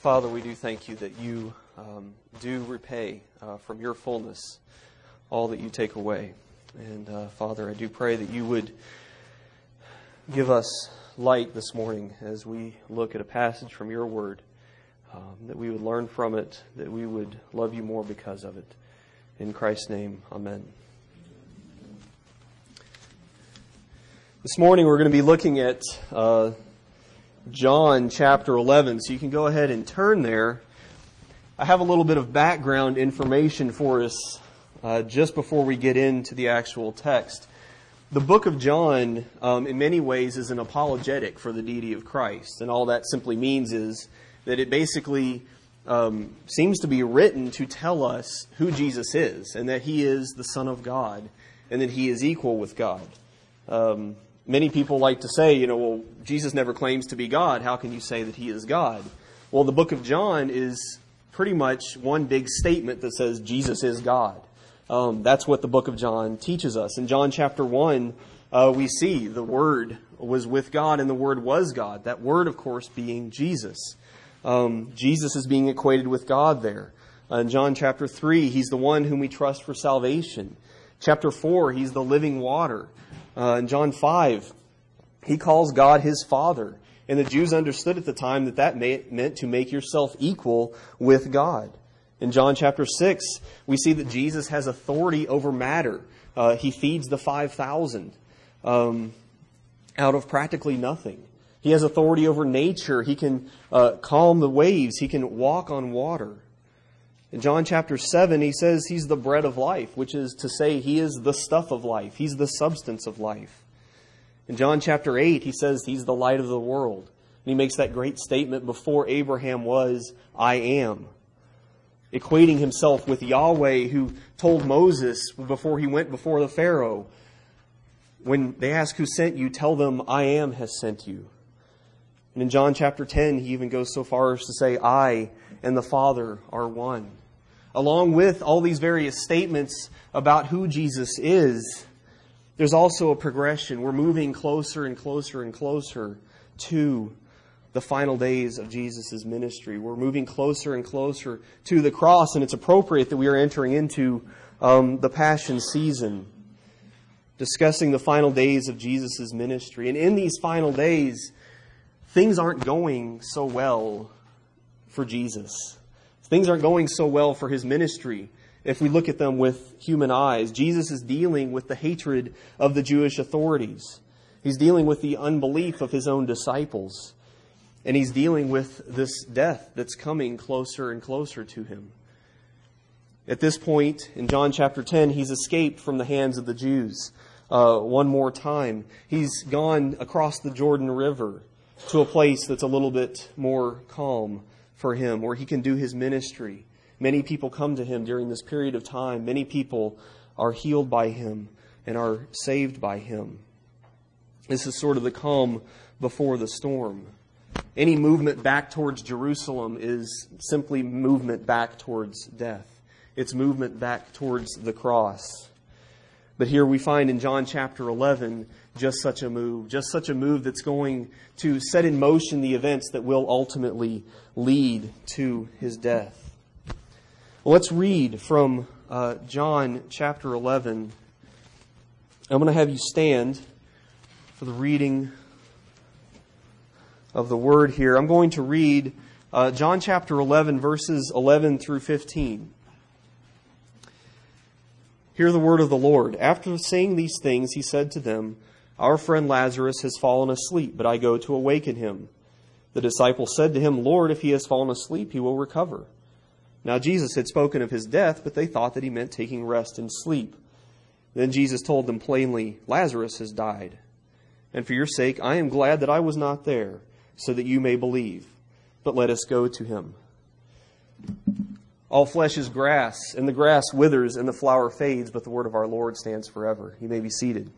Father, we do thank you that you um, do repay uh, from your fullness all that you take away. And uh, Father, I do pray that you would give us light this morning as we look at a passage from your word, um, that we would learn from it, that we would love you more because of it. In Christ's name, amen. This morning we're going to be looking at uh, John chapter 11, so you can go ahead and turn there. I have a little bit of background information for us uh, just before we get into the actual text. The book of John, um, in many ways, is an apologetic for the deity of Christ, and all that simply means is that it basically um, seems to be written to tell us who Jesus is, and that he is the Son of God, and that he is equal with God. Um, many people like to say, you know, well, Jesus never claims to be God. How can you say that he is God? Well, the book of John is pretty much one big statement that says Jesus is God. Um, that's what the book of John teaches us. In John chapter 1, uh, we see the Word was with God and the Word was God. That Word, of course, being Jesus. Um, Jesus is being equated with God there. Uh, in John chapter 3, He's the one whom we trust for salvation. Chapter 4, He's the living water. Uh, in John 5, he calls God his Father. And the Jews understood at the time that that meant to make yourself equal with God. In John chapter 6, we see that Jesus has authority over matter. Uh, he feeds the 5,000 um, out of practically nothing. He has authority over nature. He can uh, calm the waves. He can walk on water. In John chapter 7, he says he's the bread of life, which is to say he is the stuff of life. He's the substance of life. In John chapter 8, he says he's the light of the world. And he makes that great statement before Abraham was, I am. Equating himself with Yahweh, who told Moses before he went before the Pharaoh, when they ask who sent you, tell them, I am has sent you. And in John chapter 10, he even goes so far as to say, I and the Father are one along with all these various statements about who Jesus is, there's also a progression. We're moving closer and closer and closer to the final days of Jesus' ministry. We're moving closer and closer to the cross, and it's appropriate that we are entering into um, the Passion season, discussing the final days of Jesus' ministry. And in these final days, things aren't going so well for Jesus. Things aren't going so well for his ministry if we look at them with human eyes. Jesus is dealing with the hatred of the Jewish authorities. He's dealing with the unbelief of his own disciples. And he's dealing with this death that's coming closer and closer to him. At this point, in John chapter 10, he's escaped from the hands of the Jews uh, one more time. He's gone across the Jordan River to a place that's a little bit more calm for him where he can do his ministry. Many people come to him during this period of time. Many people are healed by him and are saved by him. This is sort of the calm before the storm. Any movement back towards Jerusalem is simply movement back towards death. It's movement back towards the cross. But here we find in John chapter 11 just such a move, just such a move that's going to set in motion the events that will ultimately lead to his death. Well, let's read from uh, John chapter 11. I'm going to have you stand for the reading of the word here. I'm going to read uh, John chapter 11, verses 11 through 15. Hear the word of the Lord. After saying these things, he said to them, Our friend Lazarus has fallen asleep, but I go to awaken him. The disciples said to him, Lord, if he has fallen asleep, he will recover. Now Jesus had spoken of his death, but they thought that he meant taking rest and sleep. Then Jesus told them plainly, Lazarus has died. And for your sake, I am glad that I was not there, so that you may believe. But let us go to him. All flesh is grass, and the grass withers and the flower fades, but the word of our Lord stands forever. You may be seated.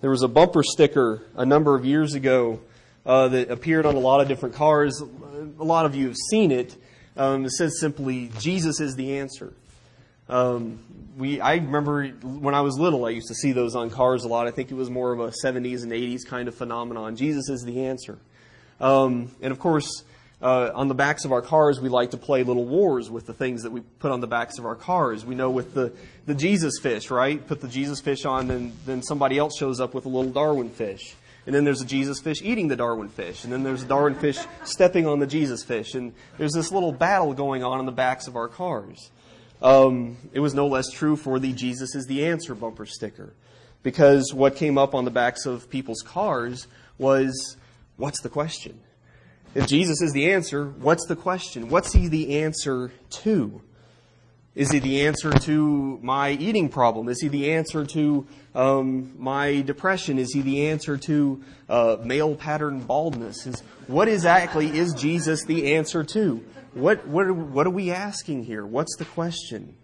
There was a bumper sticker a number of years ago uh, that appeared on a lot of different cars. A lot of you have seen it. Um, it says simply, Jesus is the answer. Um, we, I remember when I was little, I used to see those on cars a lot. I think it was more of a 70s and 80s kind of phenomenon. Jesus is the answer. Um, and of course, uh, on the backs of our cars, we like to play little wars with the things that we put on the backs of our cars. We know with the, the Jesus fish, right? Put the Jesus fish on, and then somebody else shows up with a little Darwin fish. And then there's a Jesus fish eating the Darwin fish. And then there's a Darwin fish stepping on the Jesus fish. And there's this little battle going on on the backs of our cars. Um, it was no less true for the Jesus is the answer bumper sticker. Because what came up on the backs of people's cars was, what's the question? If Jesus is the answer, what's the question? What's he the answer to? Is he the answer to my eating problem? Is he the answer to um, my depression? Is he the answer to uh, male pattern baldness? Is, what exactly is Jesus the answer to? What, what, are, what are we asking here? What's the question?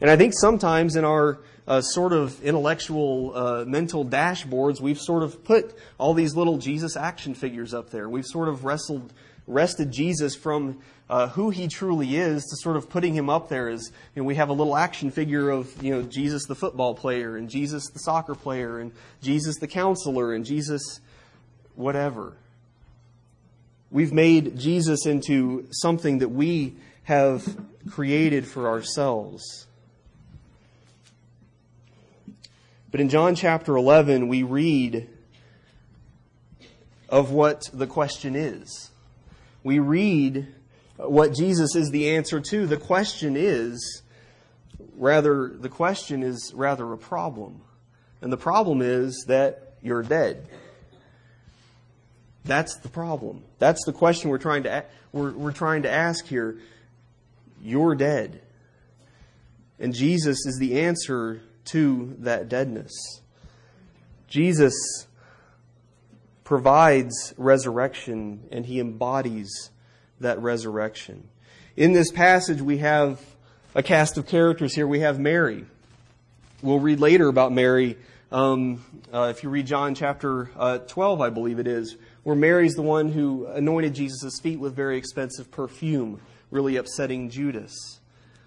And I think sometimes in our uh, sort of intellectual uh, mental dashboards, we've sort of put all these little Jesus action figures up there. We've sort of wrestled, wrested Jesus from uh, who he truly is to sort of putting him up there as you know, we have a little action figure of you know Jesus the football player and Jesus the soccer player and Jesus the counselor and Jesus whatever. We've made Jesus into something that we have created for ourselves. But in John chapter 11, we read of what the question is. We read what Jesus is the answer to. The question is, rather, the question is rather a problem. And the problem is that you're dead. That's the problem. That's the question we're trying to, we're, we're trying to ask here. You're dead. And Jesus is the answer to that deadness. Jesus provides resurrection and he embodies that resurrection. In this passage, we have a cast of characters here. We have Mary. We'll read later about Mary. Um, uh, if you read John chapter uh, 12, I believe it is, where Mary's the one who anointed Jesus' feet with very expensive perfume, really upsetting Judas.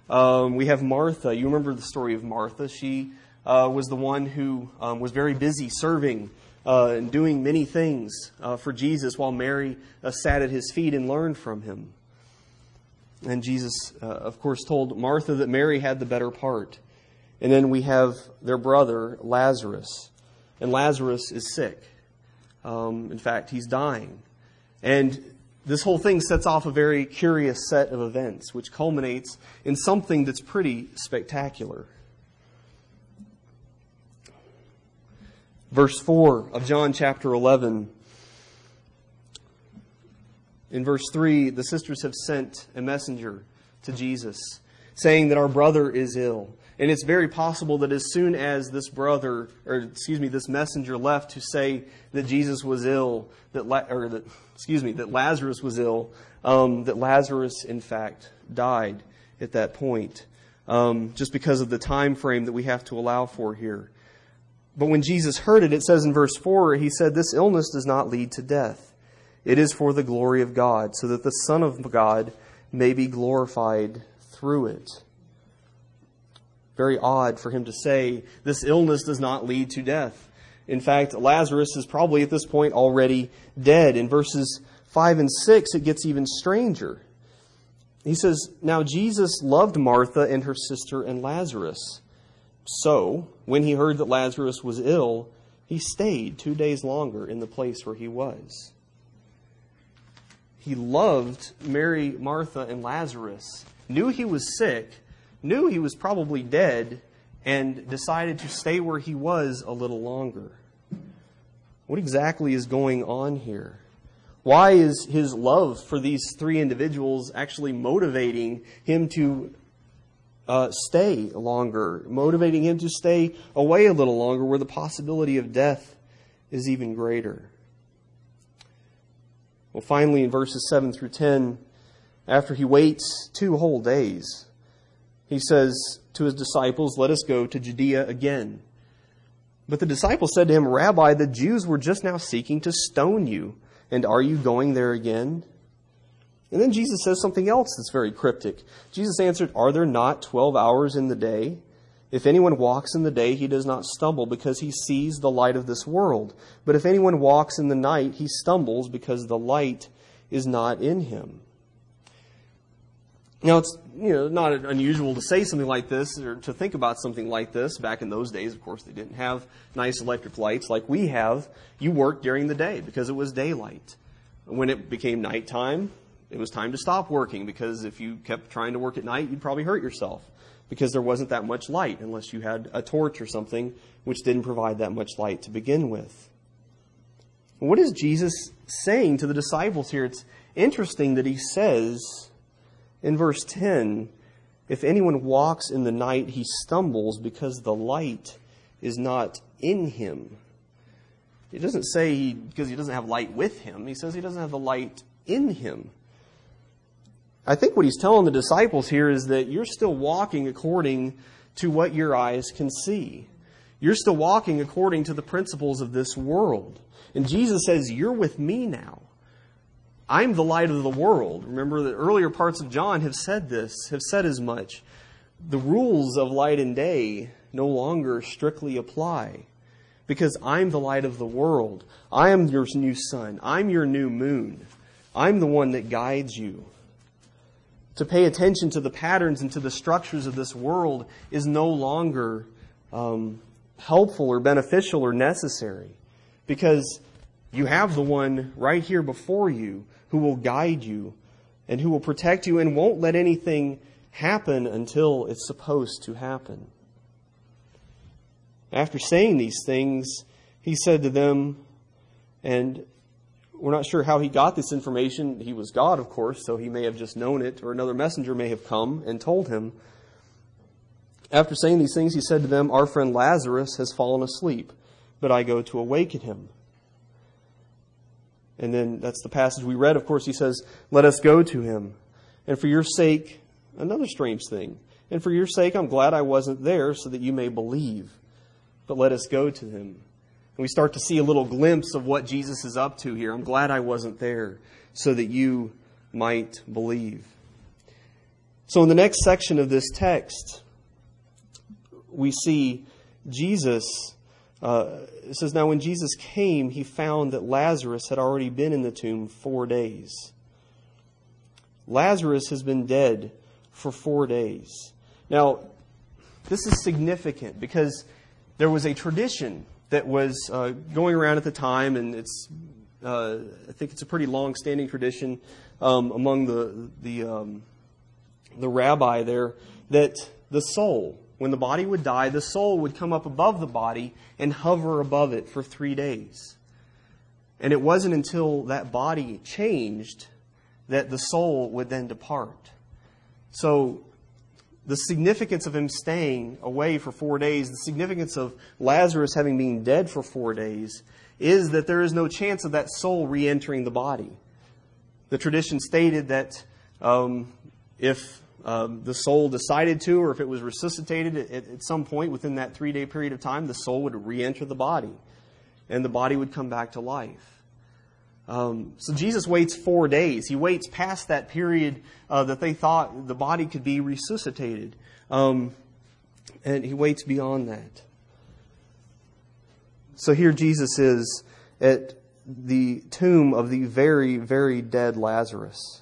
Um, we have Martha. You remember the story of Martha. She uh, was the one who um, was very busy serving uh, and doing many things uh, for Jesus while Mary uh, sat at his feet and learned from him. And Jesus, uh, of course, told Martha that Mary had the better part. And then we have their brother, Lazarus. And Lazarus is sick. Um, in fact, he's dying. And this whole thing sets off a very curious set of events, which culminates in something that's pretty spectacular. Verse 4 of John chapter 11. In verse 3, the sisters have sent a messenger to Jesus saying that our brother is ill. And it's very possible that as soon as this brother, or excuse me, this messenger left to say that Jesus was ill, that or that excuse me, that Lazarus was ill, um, that Lazarus in fact died at that point, um, just because of the time frame that we have to allow for here. But when Jesus heard it, it says in verse four, he said, "This illness does not lead to death; it is for the glory of God, so that the Son of God may be glorified through it." very odd for him to say this illness does not lead to death. In fact, Lazarus is probably at this point already dead. In verses 5 and 6, it gets even stranger. He says, Now Jesus loved Martha and her sister and Lazarus. So, when he heard that Lazarus was ill, he stayed two days longer in the place where he was. He loved Mary, Martha, and Lazarus, knew he was sick, knew he was probably dead and decided to stay where he was a little longer. What exactly is going on here? Why is his love for these three individuals actually motivating him to uh, stay longer, motivating him to stay away a little longer where the possibility of death is even greater? Well, finally, in verses 7 through 10, after he waits two whole days, he says to his disciples, Let us go to Judea again. But the disciples said to him, Rabbi, the Jews were just now seeking to stone you, and are you going there again? And then Jesus says something else that's very cryptic. Jesus answered, Are there not 12 hours in the day? If anyone walks in the day, he does not stumble because he sees the light of this world. But if anyone walks in the night, he stumbles because the light is not in him. Now, it's you know not unusual to say something like this or to think about something like this. Back in those days, of course, they didn't have nice electric lights like we have. You worked during the day because it was daylight. When it became nighttime, it was time to stop working because if you kept trying to work at night, you'd probably hurt yourself because there wasn't that much light unless you had a torch or something which didn't provide that much light to begin with. What is Jesus saying to the disciples here? It's interesting that he says in verse 10 if anyone walks in the night, he stumbles because the light is not in him. He doesn't say he, because he doesn't have light with him, he says he doesn't have the light in him. I think what he's telling the disciples here is that you're still walking according to what your eyes can see. You're still walking according to the principles of this world. And Jesus says, You're with me now. I'm the light of the world. Remember that earlier parts of John have said this, have said as much. The rules of light and day no longer strictly apply because I'm the light of the world. I am your new sun. I'm your new moon. I'm the one that guides you. To pay attention to the patterns and to the structures of this world is no longer um, helpful or beneficial or necessary because you have the one right here before you who will guide you and who will protect you and won't let anything happen until it's supposed to happen. After saying these things, he said to them, and we're not sure how he got this information. He was God, of course, so he may have just known it, or another messenger may have come and told him. After saying these things, he said to them, Our friend Lazarus has fallen asleep, but I go to awaken him. And then that's the passage we read. Of course, he says, Let us go to him. And for your sake, another strange thing. And for your sake, I'm glad I wasn't there so that you may believe. But let us go to him. And we start to see a little glimpse of what Jesus is up to here. I'm glad I wasn't there so that you might believe. So, in the next section of this text, we see Jesus. Uh, it says, Now when Jesus came, he found that Lazarus had already been in the tomb four days. Lazarus has been dead for four days. Now, this is significant because there was a tradition that was uh, going around at the time, and it's uh, I think it's a pretty long-standing tradition um, among the the um, the rabbi there that the soul, when the body would die, the soul would come up above the body and hover above it for three days. And it wasn't until that body changed that the soul would then depart. So the significance of him staying away for four days, the significance of Lazarus having been dead for four days, is that there is no chance of that soul re entering the body. The tradition stated that um, if um, the soul decided to, or if it was resuscitated at, at some point within that three day period of time, the soul would re enter the body and the body would come back to life. Um, so Jesus waits four days. He waits past that period uh, that they thought the body could be resuscitated. Um, and he waits beyond that. So here Jesus is at the tomb of the very, very dead Lazarus.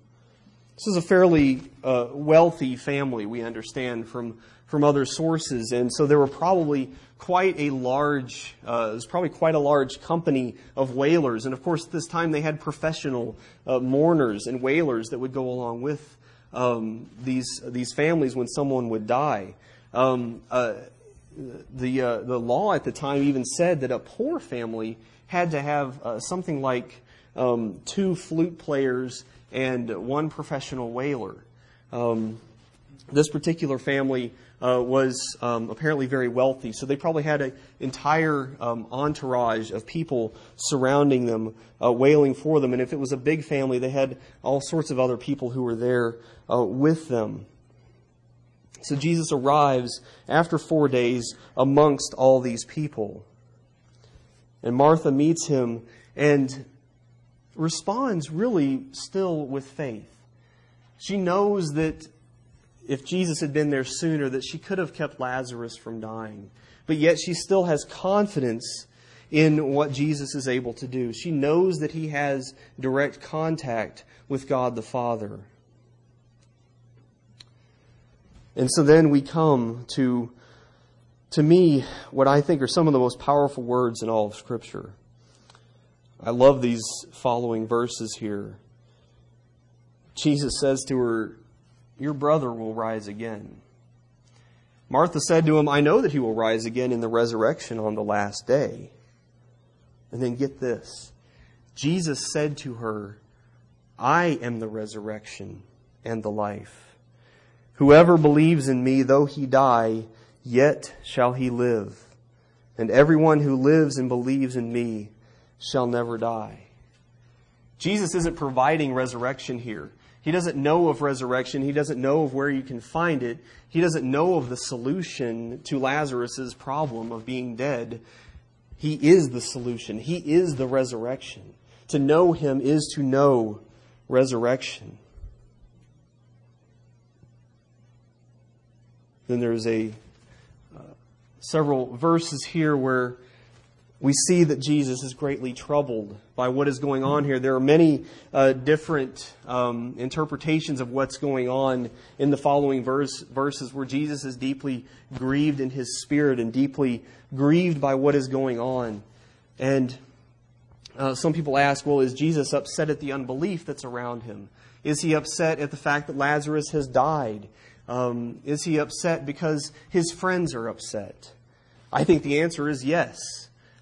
This is a fairly uh, wealthy family, we understand from, from other sources. And so there were probably quite a large, uh, was probably quite a large company of wailers. And of course, at this time they had professional uh, mourners and wailers that would go along with um, these, these families when someone would die. Um, uh, the, uh, the law at the time even said that a poor family had to have uh, something like um, two flute players and one professional wailer. Um, this particular family uh, was um, apparently very wealthy, so they probably had an entire um, entourage of people surrounding them, uh, wailing for them. And if it was a big family, they had all sorts of other people who were there uh, with them. So Jesus arrives after four days amongst all these people. And Martha meets him and responds really still with faith. She knows that if Jesus had been there sooner, that she could have kept Lazarus from dying. But yet she still has confidence in what Jesus is able to do. She knows that he has direct contact with God the Father. And so then we come to, to me, what I think are some of the most powerful words in all of Scripture. I love these following verses here. Jesus says to her, Your brother will rise again. Martha said to him, I know that he will rise again in the resurrection on the last day. And then get this Jesus said to her, I am the resurrection and the life. Whoever believes in me, though he die, yet shall he live. And everyone who lives and believes in me shall never die. Jesus isn't providing resurrection here. He doesn't know of resurrection. He doesn't know of where you can find it. He doesn't know of the solution to Lazarus' problem of being dead. He is the solution. He is the resurrection. To know him is to know resurrection. Then there's a uh, several verses here where we see that Jesus is greatly troubled by what is going on here. There are many uh, different um, interpretations of what's going on in the following verse, verses where Jesus is deeply grieved in his spirit and deeply grieved by what is going on. And uh, some people ask, well, is Jesus upset at the unbelief that's around him? Is he upset at the fact that Lazarus has died? Um, is he upset because his friends are upset? I think the answer is yes.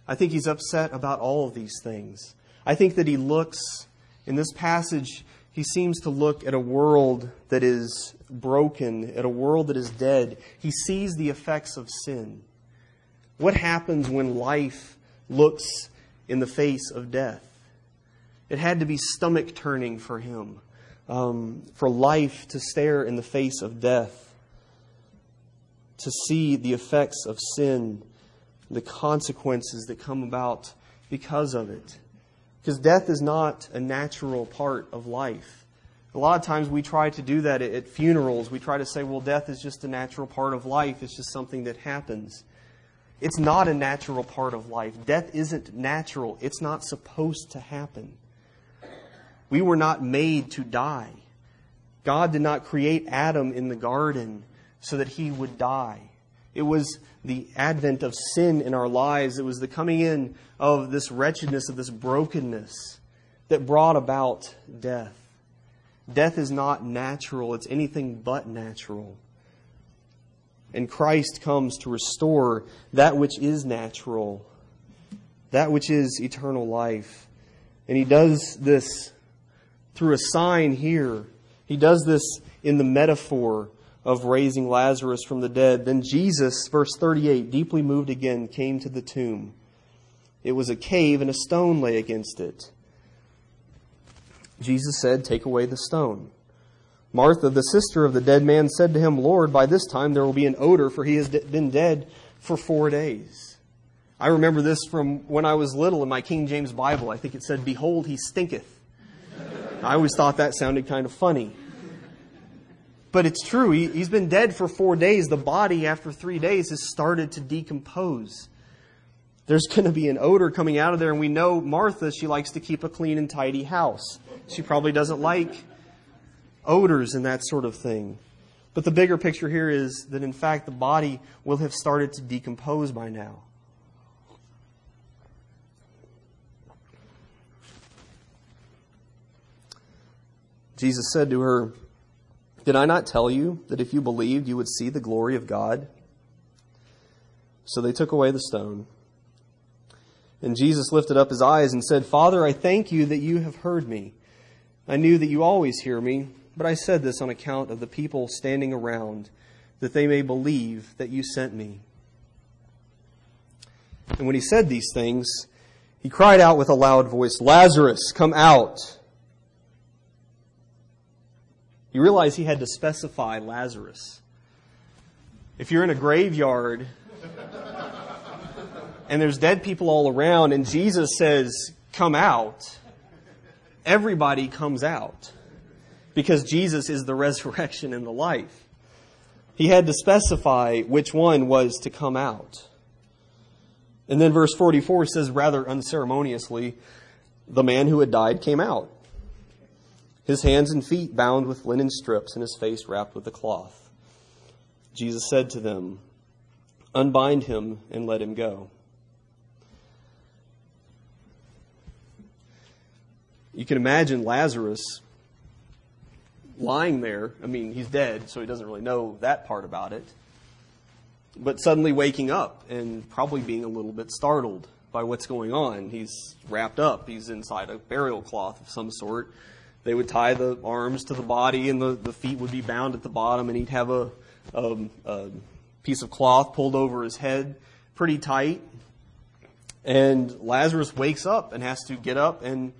I think he's upset about all of these things. I think that he looks, in this passage, he seems to look at a world that is broken, at a world that is dead. He sees the effects of sin. What happens when life looks in the face of death? It had to be stomach turning for him um, for life to stare in the face of death, to see the effects of sin, the consequences that come about because of it. Because death is not a natural part of life. A lot of times we try to do that at funerals. We try to say, well, death is just a natural part of life, it's just something that happens. It's not a natural part of life. Death isn't natural, it's not supposed to happen. We were not made to die. God did not create Adam in the garden so that he would die. It was the advent of sin in our lives. It was the coming in of this wretchedness, of this brokenness that brought about death. Death is not natural, it's anything but natural. And Christ comes to restore that which is natural, that which is eternal life. And he does this through a sign here. He does this in the metaphor of raising Lazarus from the dead. Then Jesus, verse 38, deeply moved again, came to the tomb. It was a cave, and a stone lay against it. Jesus said, Take away the stone. Martha, the sister of the dead man, said to him, Lord, by this time there will be an odor, for he has been dead for four days. I remember this from when I was little in my King James Bible. I think it said, Behold, he stinketh. I always thought that sounded kind of funny. But it's true. He, has been dead for four days. The body, after three days, has started to decompose. There's going to be an odor coming out of there, and we know Martha, she likes to keep a clean and tidy house. She probably doesn't like odors and that sort of thing. But the bigger picture here is that, in fact, the body will have started to decompose by now. Jesus said to her, Did I not tell you that if you believed, you would see the glory of God? So they took away the stone. And Jesus lifted up his eyes and said, Father, I thank you that you have heard me. I knew that you always hear me, but I said this on account of the people standing around, that they may believe that you sent me. And when he said these things, he cried out with a loud voice, Lazarus, come out. You realize he had to specify Lazarus. If you're in a graveyard and there's dead people all around and Jesus says, come out, everybody comes out because Jesus is the resurrection and the life. He had to specify which one was to come out. And then verse 44 says, rather unceremoniously, the man who had died came out, his hands and feet bound with linen strips, and his face wrapped with a cloth. Jesus said to them, Unbind him and let him go. You can imagine Lazarus lying there. I mean, he's dead, so he doesn't really know that part about it. But suddenly waking up and probably being a little bit startled by what's going on. He's wrapped up, he's inside a burial cloth of some sort. They would tie the arms to the body, and the, the feet would be bound at the bottom, and he'd have a, a, a piece of cloth pulled over his head pretty tight. And Lazarus wakes up and has to get up and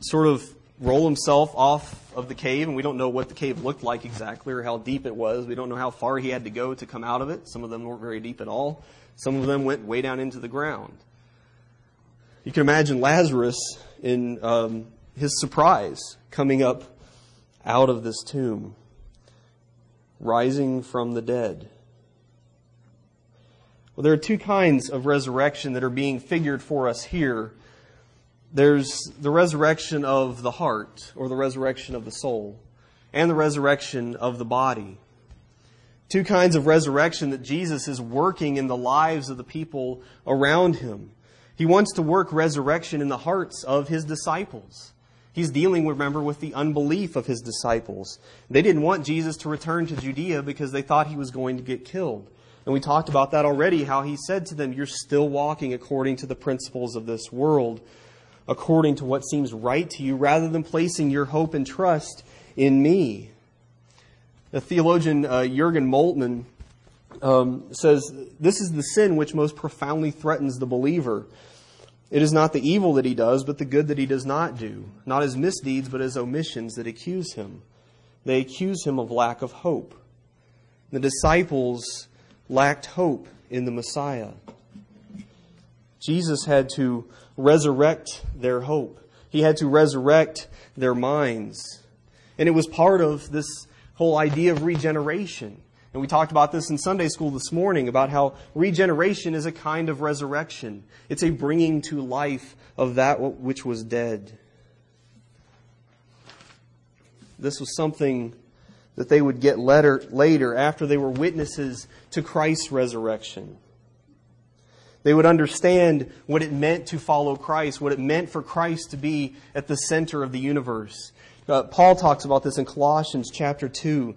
sort of roll himself off of the cave, and we don't know what the cave looked like exactly or how deep it was. We don't know how far he had to go to come out of it. Some of them weren't very deep at all. Some of them went way down into the ground. You can imagine Lazarus in um, his surprise coming up out of this tomb, rising from the dead. Well, there are two kinds of resurrection that are being figured for us here there's the resurrection of the heart, or the resurrection of the soul, and the resurrection of the body. Two kinds of resurrection that Jesus is working in the lives of the people around him. He wants to work resurrection in the hearts of his disciples. He's dealing, remember, with the unbelief of his disciples. They didn't want Jesus to return to Judea because they thought he was going to get killed. And we talked about that already, how he said to them, You're still walking according to the principles of this world according to what seems right to you rather than placing your hope and trust in me. The theologian uh, Jurgen Moltmann um, says this is the sin which most profoundly threatens the believer. It is not the evil that he does, but the good that he does not do. Not his misdeeds, but his omissions that accuse him. They accuse him of lack of hope. The disciples lacked hope in the Messiah. Jesus had to resurrect their hope. He had to resurrect their minds. And it was part of this whole idea of regeneration. And we talked about this in Sunday school this morning about how regeneration is a kind of resurrection. It's a bringing to life of that which was dead. This was something that they would get later, later after they were witnesses to Christ's resurrection. They would understand what it meant to follow Christ, what it meant for Christ to be at the center of the universe. Uh, Paul talks about this in Colossians chapter 2.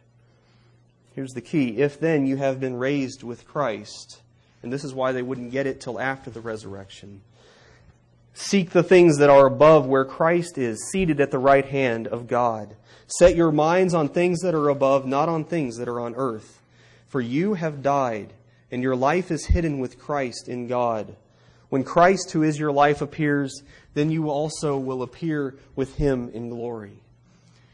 Here's the key. If then you have been raised with Christ, and this is why they wouldn't get it till after the resurrection, seek the things that are above where Christ is, seated at the right hand of God. Set your minds on things that are above, not on things that are on earth. For you have died, and your life is hidden with Christ in God. When Christ, who is your life, appears, then you also will appear with him in glory.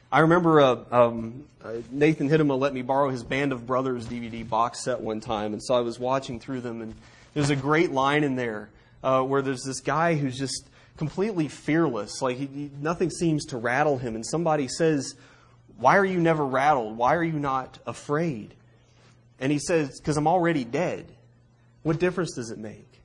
I remember uh, um, uh, Nathan Hittema let me borrow his Band of Brothers DVD box set one time, and so I was watching through them, and there's a great line in there uh, where there's this guy who's just completely fearless, like he, he, nothing seems to rattle him, and somebody says, "Why are you never rattled? Why are you not afraid?" And he says, "Because I'm already dead. What difference does it make?"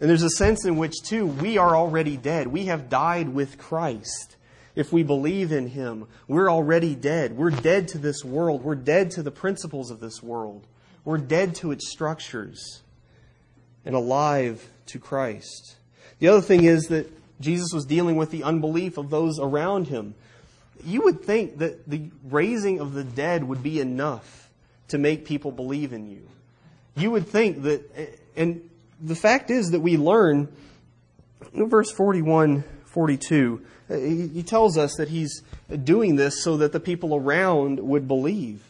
And there's a sense in which, too, we are already dead. We have died with Christ. If we believe in him, we're already dead. We're dead to this world. We're dead to the principles of this world. We're dead to its structures and alive to Christ. The other thing is that Jesus was dealing with the unbelief of those around him. You would think that the raising of the dead would be enough to make people believe in you. You would think that, and the fact is that we learn, verse 41, 42, Uh, he tells us that he's doing this so that the people around would believe.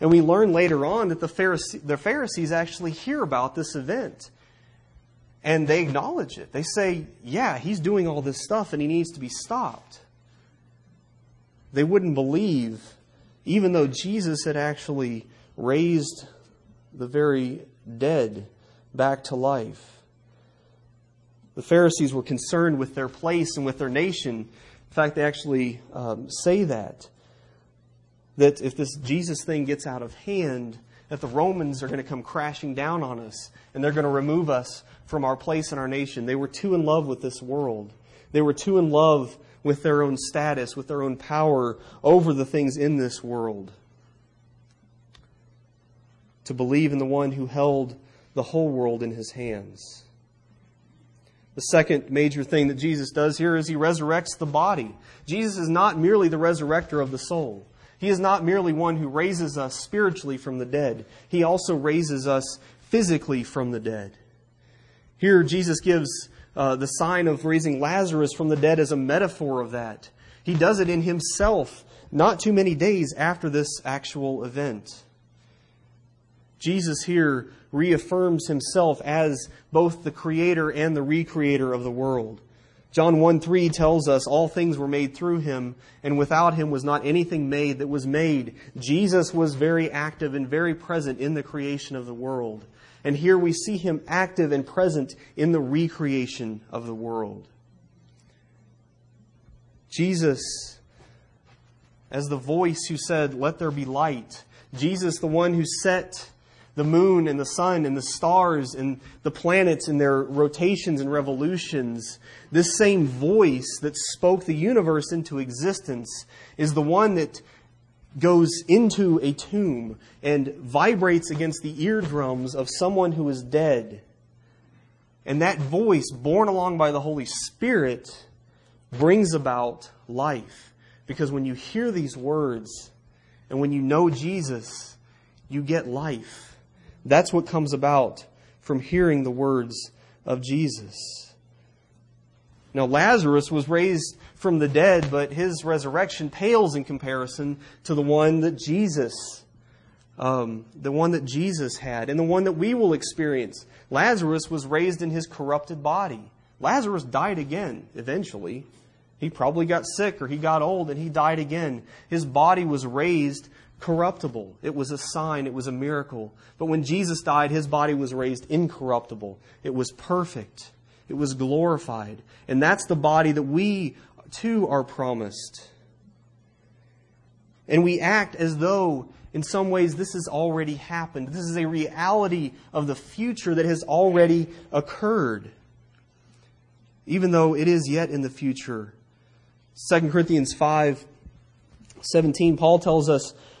And we learn later on that the Pharisees, the Pharisees actually hear about this event. And they acknowledge it. They say, yeah, he's doing all this stuff and he needs to be stopped. They wouldn't believe, even though Jesus had actually raised the very dead back to life. The Pharisees were concerned with their place and with their nation. In fact, they actually um, say that. That if this Jesus thing gets out of hand, that the Romans are going to come crashing down on us and they're going to remove us from our place in our nation. They were too in love with this world. They were too in love with their own status, with their own power over the things in this world. To believe in the one who held the whole world in his hands. The second major thing that Jesus does here is he resurrects the body. Jesus is not merely the resurrector of the soul. He is not merely one who raises us spiritually from the dead. He also raises us physically from the dead. Here, Jesus gives uh, the sign of raising Lazarus from the dead as a metaphor of that. He does it in himself not too many days after this actual event. Jesus here reaffirms himself as both the creator and the recreator of the world. John 1 3 tells us all things were made through him, and without him was not anything made that was made. Jesus was very active and very present in the creation of the world. And here we see him active and present in the recreation of the world. Jesus, as the voice who said, Let there be light. Jesus, the one who set the moon and the sun and the stars and the planets and their rotations and revolutions. This same voice that spoke the universe into existence is the one that goes into a tomb and vibrates against the eardrums of someone who is dead. And that voice, borne along by the Holy Spirit, brings about life. Because when you hear these words and when you know Jesus, you get life. That's what comes about from hearing the words of Jesus. Now, Lazarus was raised from the dead, but his resurrection pales in comparison to the one that Jesus, um, the one that Jesus had, and the one that we will experience. Lazarus was raised in his corrupted body. Lazarus died again eventually. He probably got sick or he got old and he died again. His body was raised corruptible. It was a sign, it was a miracle. But when Jesus died, his body was raised incorruptible. It was perfect. It was glorified. And that's the body that we too are promised. And we act as though, in some ways, this has already happened. This is a reality of the future that has already occurred, even though it is yet in the future. 2 Corinthians 5 17, Paul tells us,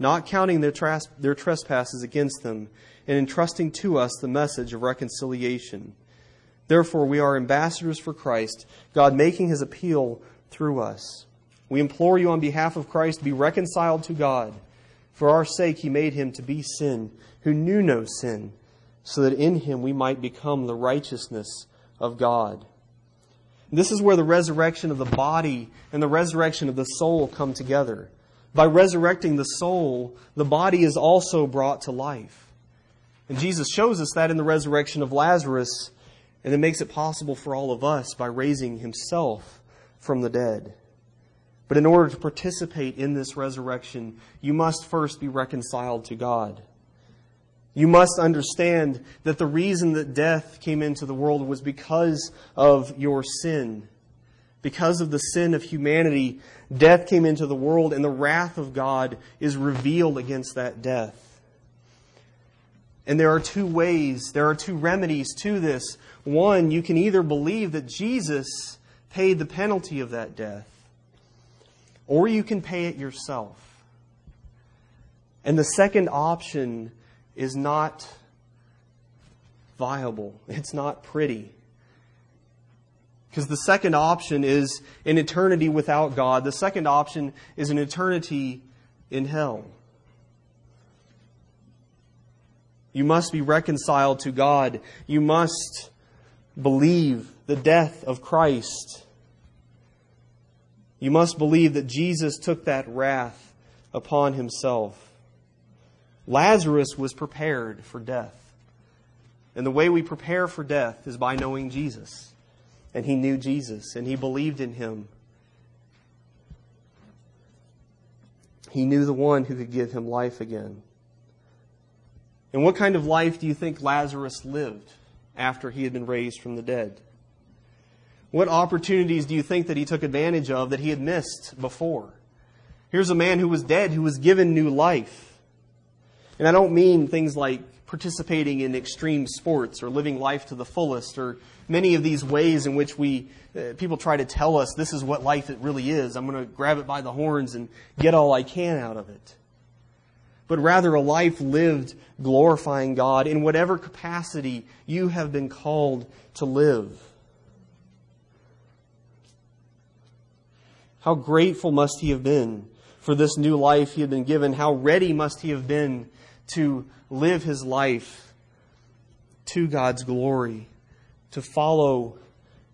not counting their, tras- their trespasses against them, and entrusting to us the message of reconciliation. Therefore, we are ambassadors for Christ, God making his appeal through us. We implore you on behalf of Christ, be reconciled to God. For our sake, he made him to be sin, who knew no sin, so that in him we might become the righteousness of God. This is where the resurrection of the body and the resurrection of the soul come together. By resurrecting the soul, the body is also brought to life. And Jesus shows us that in the resurrection of Lazarus, and it makes it possible for all of us by raising himself from the dead. But in order to participate in this resurrection, you must first be reconciled to God. You must understand that the reason that death came into the world was because of your sin. Because of the sin of humanity, death came into the world, and the wrath of God is revealed against that death. And there are two ways, there are two remedies to this. One, you can either believe that Jesus paid the penalty of that death, or you can pay it yourself. And the second option is not viable, it's not pretty. Because the second option is an eternity without God. The second option is an eternity in hell. You must be reconciled to God. You must believe the death of Christ. You must believe that Jesus took that wrath upon himself. Lazarus was prepared for death. And the way we prepare for death is by knowing Jesus. And he knew Jesus and he believed in him. He knew the one who could give him life again. And what kind of life do you think Lazarus lived after he had been raised from the dead? What opportunities do you think that he took advantage of that he had missed before? Here's a man who was dead who was given new life. And I don't mean things like participating in extreme sports or living life to the fullest or many of these ways in which we uh, people try to tell us this is what life it really is. I'm going to grab it by the horns and get all I can out of it. But rather a life lived glorifying God in whatever capacity you have been called to live. How grateful must he have been for this new life he had been given? How ready must he have been to live his life to God's glory, to follow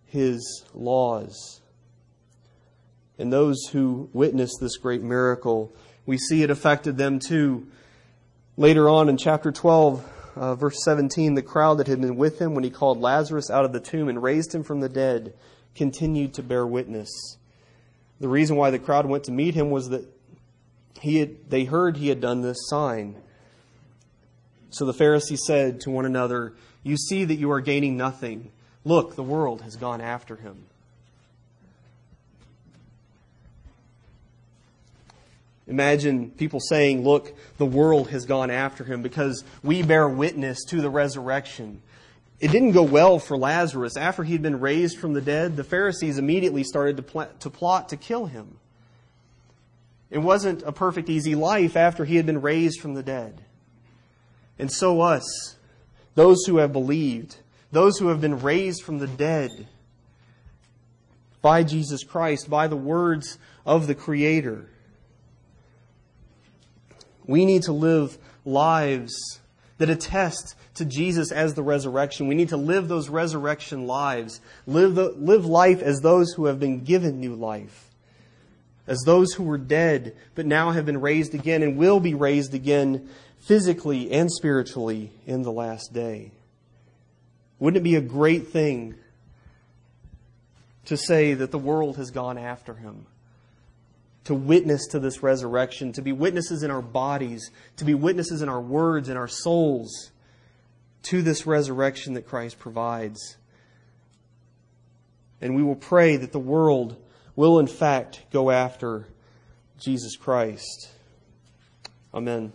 his laws. And those who witnessed this great miracle, we see it affected them too. Later on in chapter 12, uh, verse 17, the crowd that had been with him when he called Lazarus out of the tomb and raised him from the dead continued to bear witness. The reason why the crowd went to meet him was that he had, they heard he had done this sign. So the Pharisees said to one another, You see that you are gaining nothing. Look, the world has gone after him. Imagine people saying, Look, the world has gone after him because we bear witness to the resurrection. It didn't go well for Lazarus. After he'd been raised from the dead, the Pharisees immediately started to, pl- to plot to kill him. It wasn't a perfect, easy life after he had been raised from the dead. And so us, those who have believed, those who have been raised from the dead by Jesus Christ, by the words of the Creator. We need to live lives that attest to Jesus as the resurrection. We need to live those resurrection lives. Live, the, live life as those who have been given new life. As those who were dead, but now have been raised again and will be raised again physically and spiritually in the last day. Wouldn't it be a great thing to say that the world has gone after him? To witness to this resurrection, to be witnesses in our bodies, to be witnesses in our words and our souls to this resurrection that Christ provides. And we will pray that the world will, in fact, go after Jesus Christ. Amen.